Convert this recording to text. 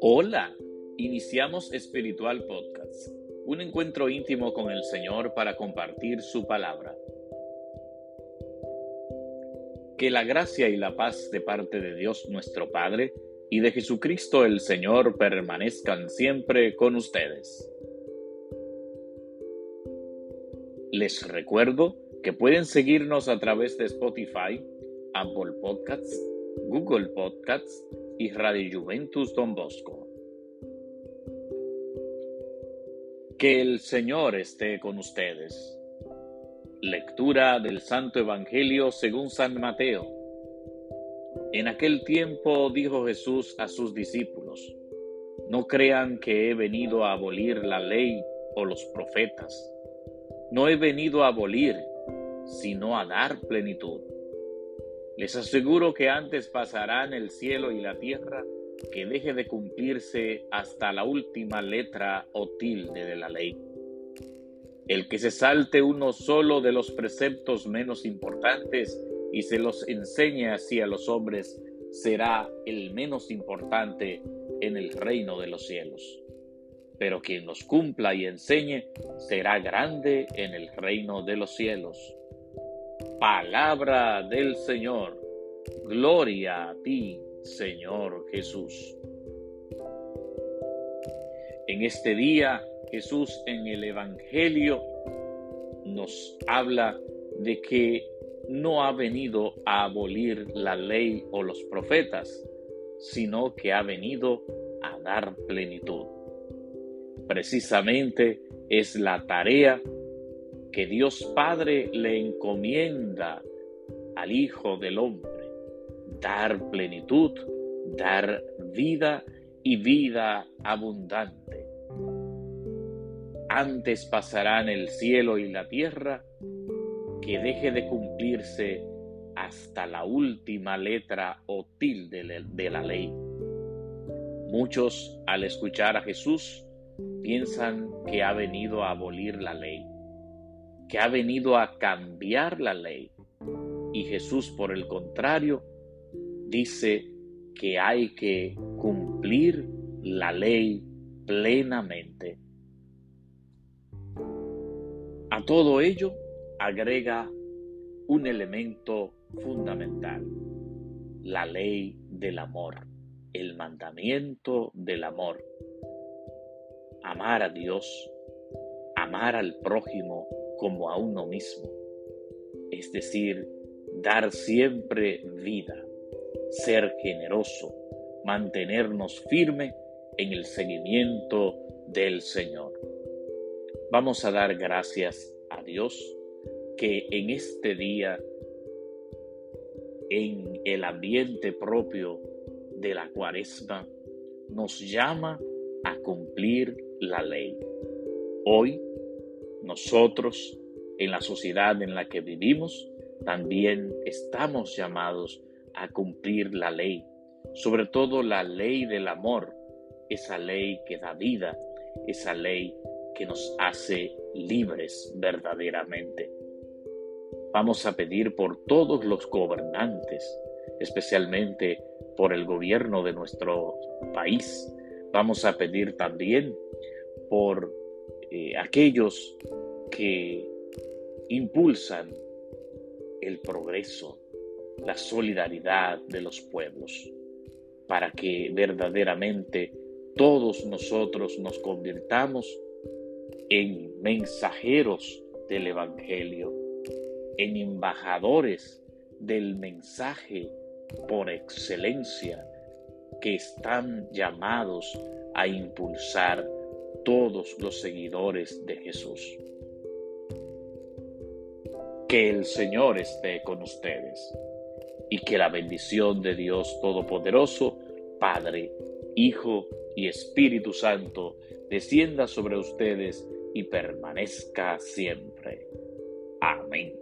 Hola, iniciamos Espiritual Podcast, un encuentro íntimo con el Señor para compartir su palabra. Que la gracia y la paz de parte de Dios nuestro Padre y de Jesucristo el Señor permanezcan siempre con ustedes. Les recuerdo que pueden seguirnos a través de Spotify, Apple Podcasts, Google Podcasts y Radio Juventus Don Bosco. Que el Señor esté con ustedes. Lectura del Santo Evangelio según San Mateo. En aquel tiempo dijo Jesús a sus discípulos, no crean que he venido a abolir la ley o los profetas. No he venido a abolir, sino a dar plenitud. Les aseguro que antes pasarán el cielo y la tierra que deje de cumplirse hasta la última letra o tilde de la ley. El que se salte uno solo de los preceptos menos importantes y se los enseñe así a los hombres, será el menos importante en el reino de los cielos. Pero quien los cumpla y enseñe será grande en el reino de los cielos. Palabra del Señor. Gloria a ti, Señor Jesús. En este día, Jesús en el Evangelio nos habla de que no ha venido a abolir la ley o los profetas, sino que ha venido a dar plenitud. Precisamente es la tarea que Dios Padre le encomienda al Hijo del Hombre, dar plenitud, dar vida y vida abundante. Antes pasarán el cielo y la tierra que deje de cumplirse hasta la última letra o de la ley. Muchos al escuchar a Jesús piensan que ha venido a abolir la ley que ha venido a cambiar la ley. Y Jesús, por el contrario, dice que hay que cumplir la ley plenamente. A todo ello agrega un elemento fundamental, la ley del amor, el mandamiento del amor. Amar a Dios, amar al prójimo como a uno mismo, es decir, dar siempre vida, ser generoso, mantenernos firme en el seguimiento del Señor. Vamos a dar gracias a Dios que en este día, en el ambiente propio de la cuaresma, nos llama a cumplir la ley. Hoy nosotros, en la sociedad en la que vivimos, también estamos llamados a cumplir la ley, sobre todo la ley del amor, esa ley que da vida, esa ley que nos hace libres verdaderamente. Vamos a pedir por todos los gobernantes, especialmente por el gobierno de nuestro país. Vamos a pedir también por eh, aquellos que impulsan el progreso, la solidaridad de los pueblos, para que verdaderamente todos nosotros nos convirtamos en mensajeros del Evangelio, en embajadores del mensaje por excelencia que están llamados a impulsar todos los seguidores de Jesús. Que el Señor esté con ustedes y que la bendición de Dios Todopoderoso, Padre, Hijo y Espíritu Santo, descienda sobre ustedes y permanezca siempre. Amén.